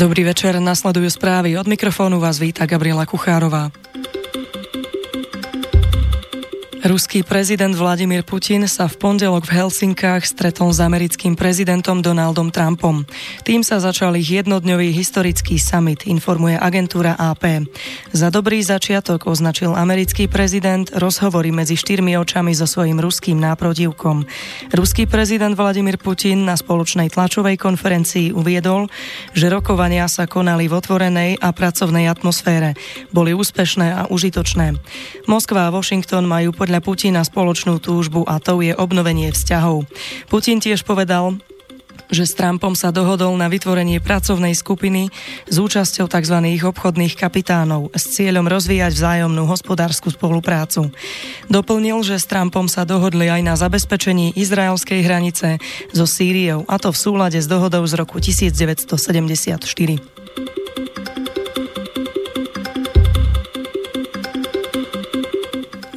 Dobrý večer, nasledujú správy. Od mikrofónu vás víta Gabriela Kuchárová. Ruský prezident Vladimír Putin sa v pondelok v Helsinkách stretol s americkým prezidentom Donaldom Trumpom. Tým sa začal ich jednodňový historický summit, informuje agentúra AP. Za dobrý začiatok označil americký prezident rozhovory medzi štyrmi očami so svojím ruským náprotivkom. Ruský prezident Vladimír Putin na spoločnej tlačovej konferencii uviedol, že rokovania sa konali v otvorenej a pracovnej atmosfére. Boli úspešné a užitočné. Moskva a Washington majú podľa podľa Putina spoločnú túžbu a to je obnovenie vzťahov. Putin tiež povedal, že s Trumpom sa dohodol na vytvorenie pracovnej skupiny s účasťou tzv. obchodných kapitánov s cieľom rozvíjať vzájomnú hospodárskú spoluprácu. Doplnil, že s Trumpom sa dohodli aj na zabezpečení izraelskej hranice so Sýriou, a to v súlade s dohodou z roku 1974.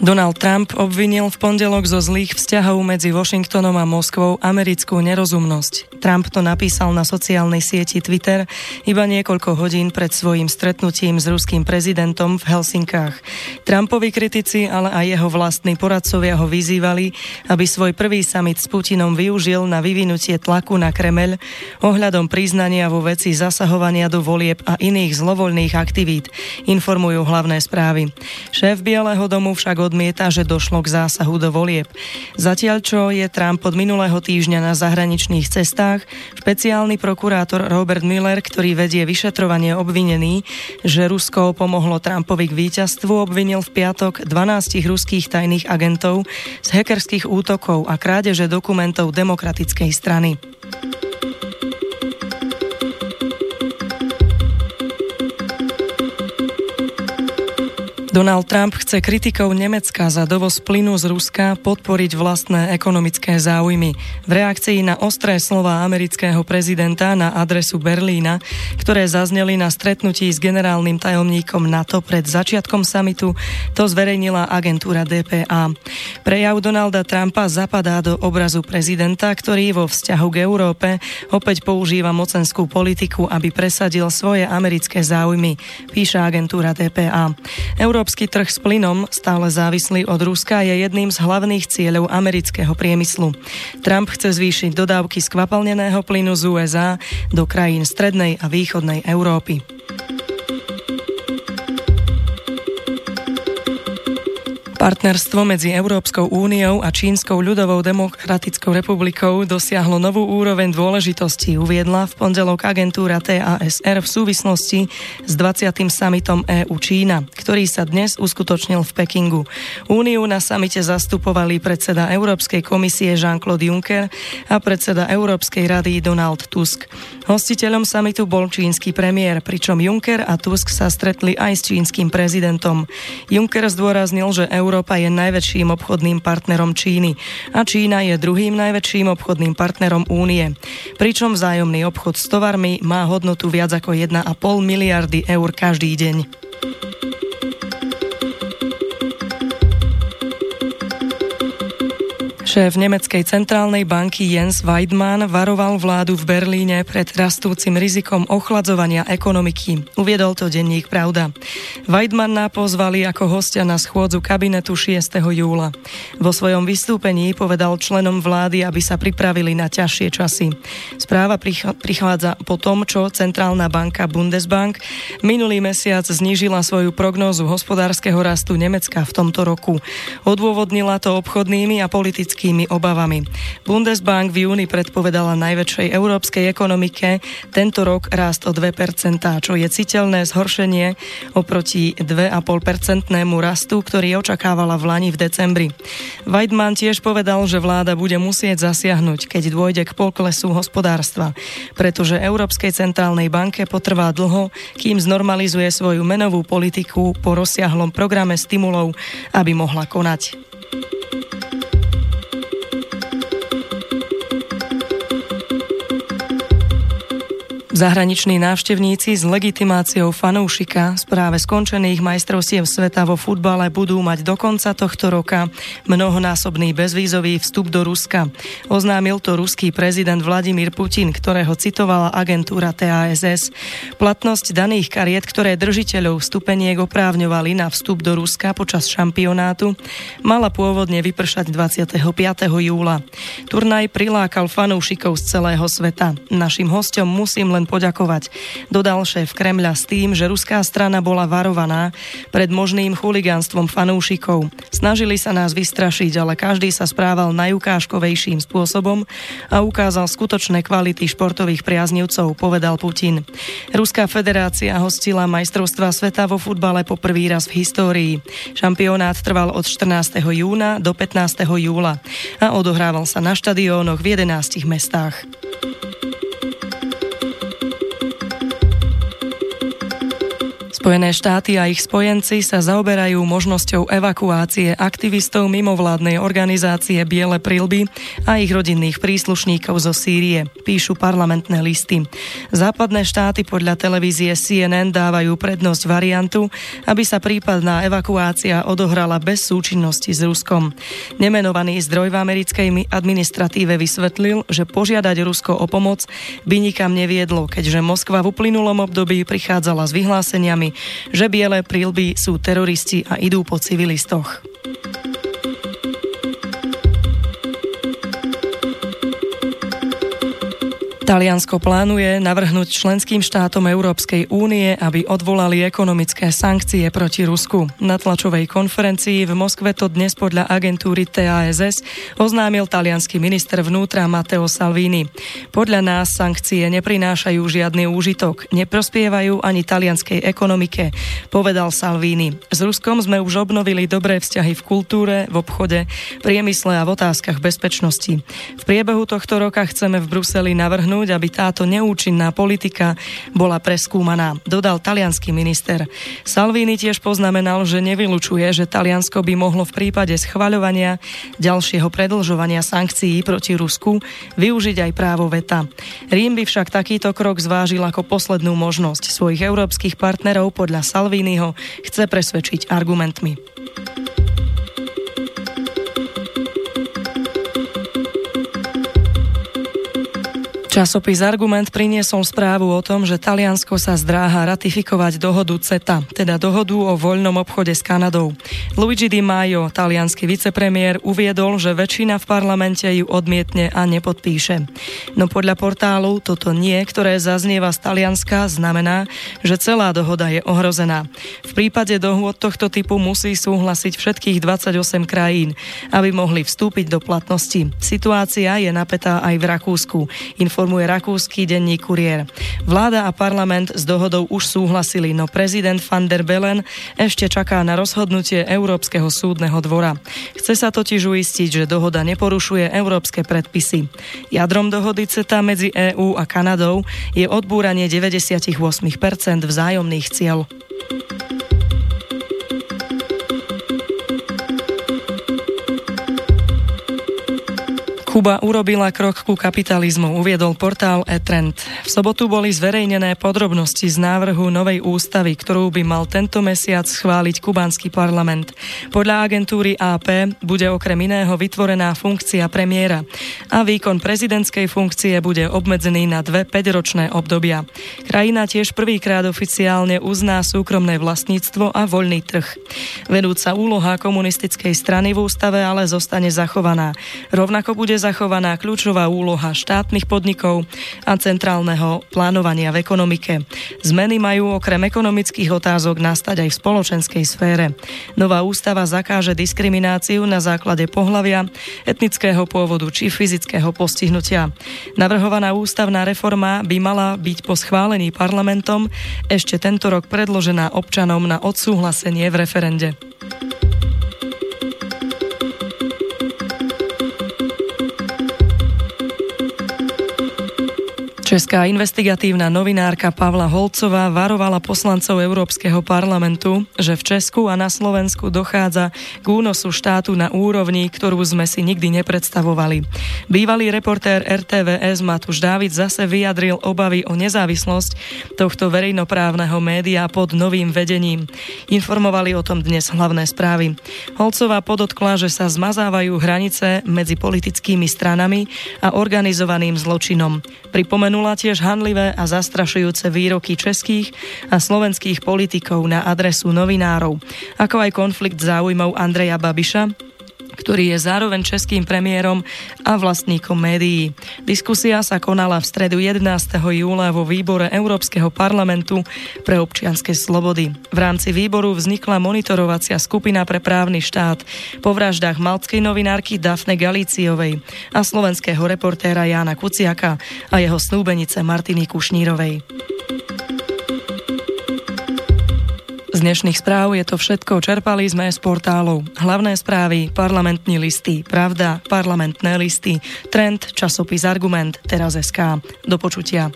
Donald Trump obvinil v pondelok zo zlých vzťahov medzi Washingtonom a Moskvou americkú nerozumnosť. Trump to napísal na sociálnej sieti Twitter iba niekoľko hodín pred svojim stretnutím s ruským prezidentom v Helsinkách. Trumpovi kritici, ale aj jeho vlastní poradcovia ho vyzývali, aby svoj prvý summit s Putinom využil na vyvinutie tlaku na Kremeľ ohľadom priznania vo veci zasahovania do volieb a iných zlovoľných aktivít, informujú hlavné správy. Šéf Bieleho domu však od odmieta, že došlo k zásahu do volieb. Zatiaľ, čo je Trump od minulého týždňa na zahraničných cestách, špeciálny prokurátor Robert Miller, ktorý vedie vyšetrovanie obvinený, že Rusko pomohlo Trumpovi k víťazstvu, obvinil v piatok 12 ruských tajných agentov z hackerských útokov a krádeže dokumentov demokratickej strany. Donald Trump chce kritikov Nemecka za dovoz plynu z Ruska podporiť vlastné ekonomické záujmy. V reakcii na ostré slova amerického prezidenta na adresu Berlína, ktoré zazneli na stretnutí s generálnym tajomníkom NATO pred začiatkom samitu, to zverejnila agentúra DPA. Prejav Donalda Trumpa zapadá do obrazu prezidenta, ktorý vo vzťahu k Európe opäť používa mocenskú politiku, aby presadil svoje americké záujmy, píše agentúra DPA. Euró- Európsky trh s plynom, stále závislý od Ruska, je jedným z hlavných cieľov amerického priemyslu. Trump chce zvýšiť dodávky skvapalneného plynu z USA do krajín strednej a východnej Európy. Partnerstvo medzi Európskou úniou a Čínskou ľudovou demokratickou republikou dosiahlo novú úroveň dôležitosti, uviedla v pondelok agentúra TASR v súvislosti s 20. samitom EU Čína, ktorý sa dnes uskutočnil v Pekingu. Úniu na samite zastupovali predseda Európskej komisie Jean-Claude Juncker a predseda Európskej rady Donald Tusk. Hostiteľom samitu bol čínsky premiér, pričom Juncker a Tusk sa stretli aj s čínskym prezidentom. Juncker zdôraznil, že Euró Európa je najväčším obchodným partnerom Číny a Čína je druhým najväčším obchodným partnerom únie. Pričom vzájomný obchod s tovarmi má hodnotu viac ako 1,5 miliardy eur každý deň. Šéf nemeckej centrálnej banky Jens Weidmann varoval vládu v Berlíne pred rastúcim rizikom ochladzovania ekonomiky. Uviedol to denník Pravda. Weidmanna pozvali ako hostia na schôdzu kabinetu 6. júla. Vo svojom vystúpení povedal členom vlády, aby sa pripravili na ťažšie časy. Správa prichádza po tom, čo centrálna banka Bundesbank minulý mesiac znížila svoju prognózu hospodárskeho rastu Nemecka v tomto roku. Odôvodnila to obchodnými a politickými veľkými obavami. Bundesbank v júni predpovedala najväčšej európskej ekonomike tento rok rast o 2%, čo je citeľné zhoršenie oproti 2,5-percentnému rastu, ktorý očakávala v Lani v decembri. Weidmann tiež povedal, že vláda bude musieť zasiahnuť, keď dôjde k poklesu hospodárstva, pretože Európskej centrálnej banke potrvá dlho, kým znormalizuje svoju menovú politiku po rozsiahlom programe stimulov, aby mohla konať. Zahraniční návštevníci s legitimáciou fanúšika z práve skončených majstrovstiev sveta vo futbale budú mať do konca tohto roka mnohonásobný bezvízový vstup do Ruska. Oznámil to ruský prezident Vladimír Putin, ktorého citovala agentúra TASS. Platnosť daných kariet, ktoré držiteľov vstupeniek oprávňovali na vstup do Ruska počas šampionátu, mala pôvodne vypršať 25. júla. Turnaj prilákal fanúšikov z celého sveta. Našim hostom musím len poďakovať. Dodal šéf Kremľa s tým, že ruská strana bola varovaná pred možným chuligánstvom fanúšikov. Snažili sa nás vystrašiť, ale každý sa správal najukážkovejším spôsobom a ukázal skutočné kvality športových priaznivcov, povedal Putin. Ruská federácia hostila majstrovstva sveta vo futbale po prvý raz v histórii. Šampionát trval od 14. júna do 15. júla a odohrával sa na štadiónoch v 11 mestách. Spojené štáty a ich spojenci sa zaoberajú možnosťou evakuácie aktivistov mimovládnej organizácie Biele prilby a ich rodinných príslušníkov zo Sýrie, píšu parlamentné listy. Západné štáty podľa televízie CNN dávajú prednosť variantu, aby sa prípadná evakuácia odohrala bez súčinnosti s Ruskom. Nemenovaný zdroj v americkej administratíve vysvetlil, že požiadať Rusko o pomoc by nikam neviedlo, keďže Moskva v uplynulom období prichádzala s vyhláseniami, že biele prílby sú teroristi a idú po civilistoch. Taliansko plánuje navrhnúť členským štátom Európskej únie, aby odvolali ekonomické sankcie proti Rusku. Na tlačovej konferencii v Moskve to dnes podľa agentúry TASS oznámil talianský minister vnútra Matteo Salvini. Podľa nás sankcie neprinášajú žiadny úžitok, neprospievajú ani talianskej ekonomike, povedal Salvini. S Ruskom sme už obnovili dobré vzťahy v kultúre, v obchode, priemysle a v otázkach bezpečnosti. V priebehu tohto roka chceme v Bruseli navrhnúť navrhnúť, aby táto neúčinná politika bola preskúmaná, dodal talianský minister. Salvini tiež poznamenal, že nevylučuje, že Taliansko by mohlo v prípade schvaľovania ďalšieho predlžovania sankcií proti Rusku využiť aj právo veta. Rím by však takýto krok zvážil ako poslednú možnosť. Svojich európskych partnerov podľa Salviniho chce presvedčiť argumentmi. Časopis Argument priniesol správu o tom, že Taliansko sa zdráha ratifikovať dohodu CETA, teda dohodu o voľnom obchode s Kanadou. Luigi Di Maio, talianský vicepremiér, uviedol, že väčšina v parlamente ju odmietne a nepodpíše. No podľa portálu toto nie, ktoré zaznieva z Talianska, znamená, že celá dohoda je ohrozená. V prípade dohôd tohto typu musí súhlasiť všetkých 28 krajín, aby mohli vstúpiť do platnosti. Situácia je napätá aj v Rakúsku. Info informuje rakúsky denník Kurier. Vláda a parlament s dohodou už súhlasili, no prezident van der Bellen ešte čaká na rozhodnutie Európskeho súdneho dvora. Chce sa totiž uistiť, že dohoda neporušuje európske predpisy. Jadrom dohody CETA medzi EÚ a Kanadou je odbúranie 98% vzájomných cieľ. Kuba urobila krok ku kapitalizmu, uviedol portál e-trend. V sobotu boli zverejnené podrobnosti z návrhu novej ústavy, ktorú by mal tento mesiac schváliť kubanský parlament. Podľa agentúry AP bude okrem iného vytvorená funkcia premiéra a výkon prezidentskej funkcie bude obmedzený na dve 5-ročné obdobia. Krajina tiež prvýkrát oficiálne uzná súkromné vlastníctvo a voľný trh. Vedúca úloha komunistickej strany v ústave ale zostane zachovaná. Rovnako bude zachovaná kľúčová úloha štátnych podnikov a centrálneho plánovania v ekonomike. Zmeny majú okrem ekonomických otázok nastať aj v spoločenskej sfére. Nová ústava zakáže diskrimináciu na základe pohlavia, etnického pôvodu či fyzického postihnutia. Navrhovaná ústavná reforma by mala byť po schválení parlamentom ešte tento rok predložená občanom na odsúhlasenie v referende. Česká investigatívna novinárka Pavla Holcová varovala poslancov Európskeho parlamentu, že v Česku a na Slovensku dochádza k únosu štátu na úrovni, ktorú sme si nikdy nepredstavovali. Bývalý reportér RTVS Matúš Dávid zase vyjadril obavy o nezávislosť tohto verejnoprávneho média pod novým vedením. Informovali o tom dnes hlavné správy. Holcová podotkla, že sa zmazávajú hranice medzi politickými stranami a organizovaným zločinom. Pripomenul Spomenula tiež hanlivé a zastrašujúce výroky českých a slovenských politikov na adresu novinárov, ako aj konflikt záujmov Andreja Babiša, ktorý je zároveň českým premiérom a vlastníkom médií. Diskusia sa konala v stredu 11. júla vo výbore Európskeho parlamentu pre občianske slobody. V rámci výboru vznikla monitorovacia skupina pre právny štát po vraždách malckej novinárky Dafne Galíciovej a slovenského reportéra Jána Kuciaka a jeho snúbenice Martiny Kušnírovej. Z dnešných správ je to všetko. Čerpali sme z portálov. Hlavné správy, parlamentní listy, pravda, parlamentné listy, trend, časopis Argument, teraz SK. Do počutia.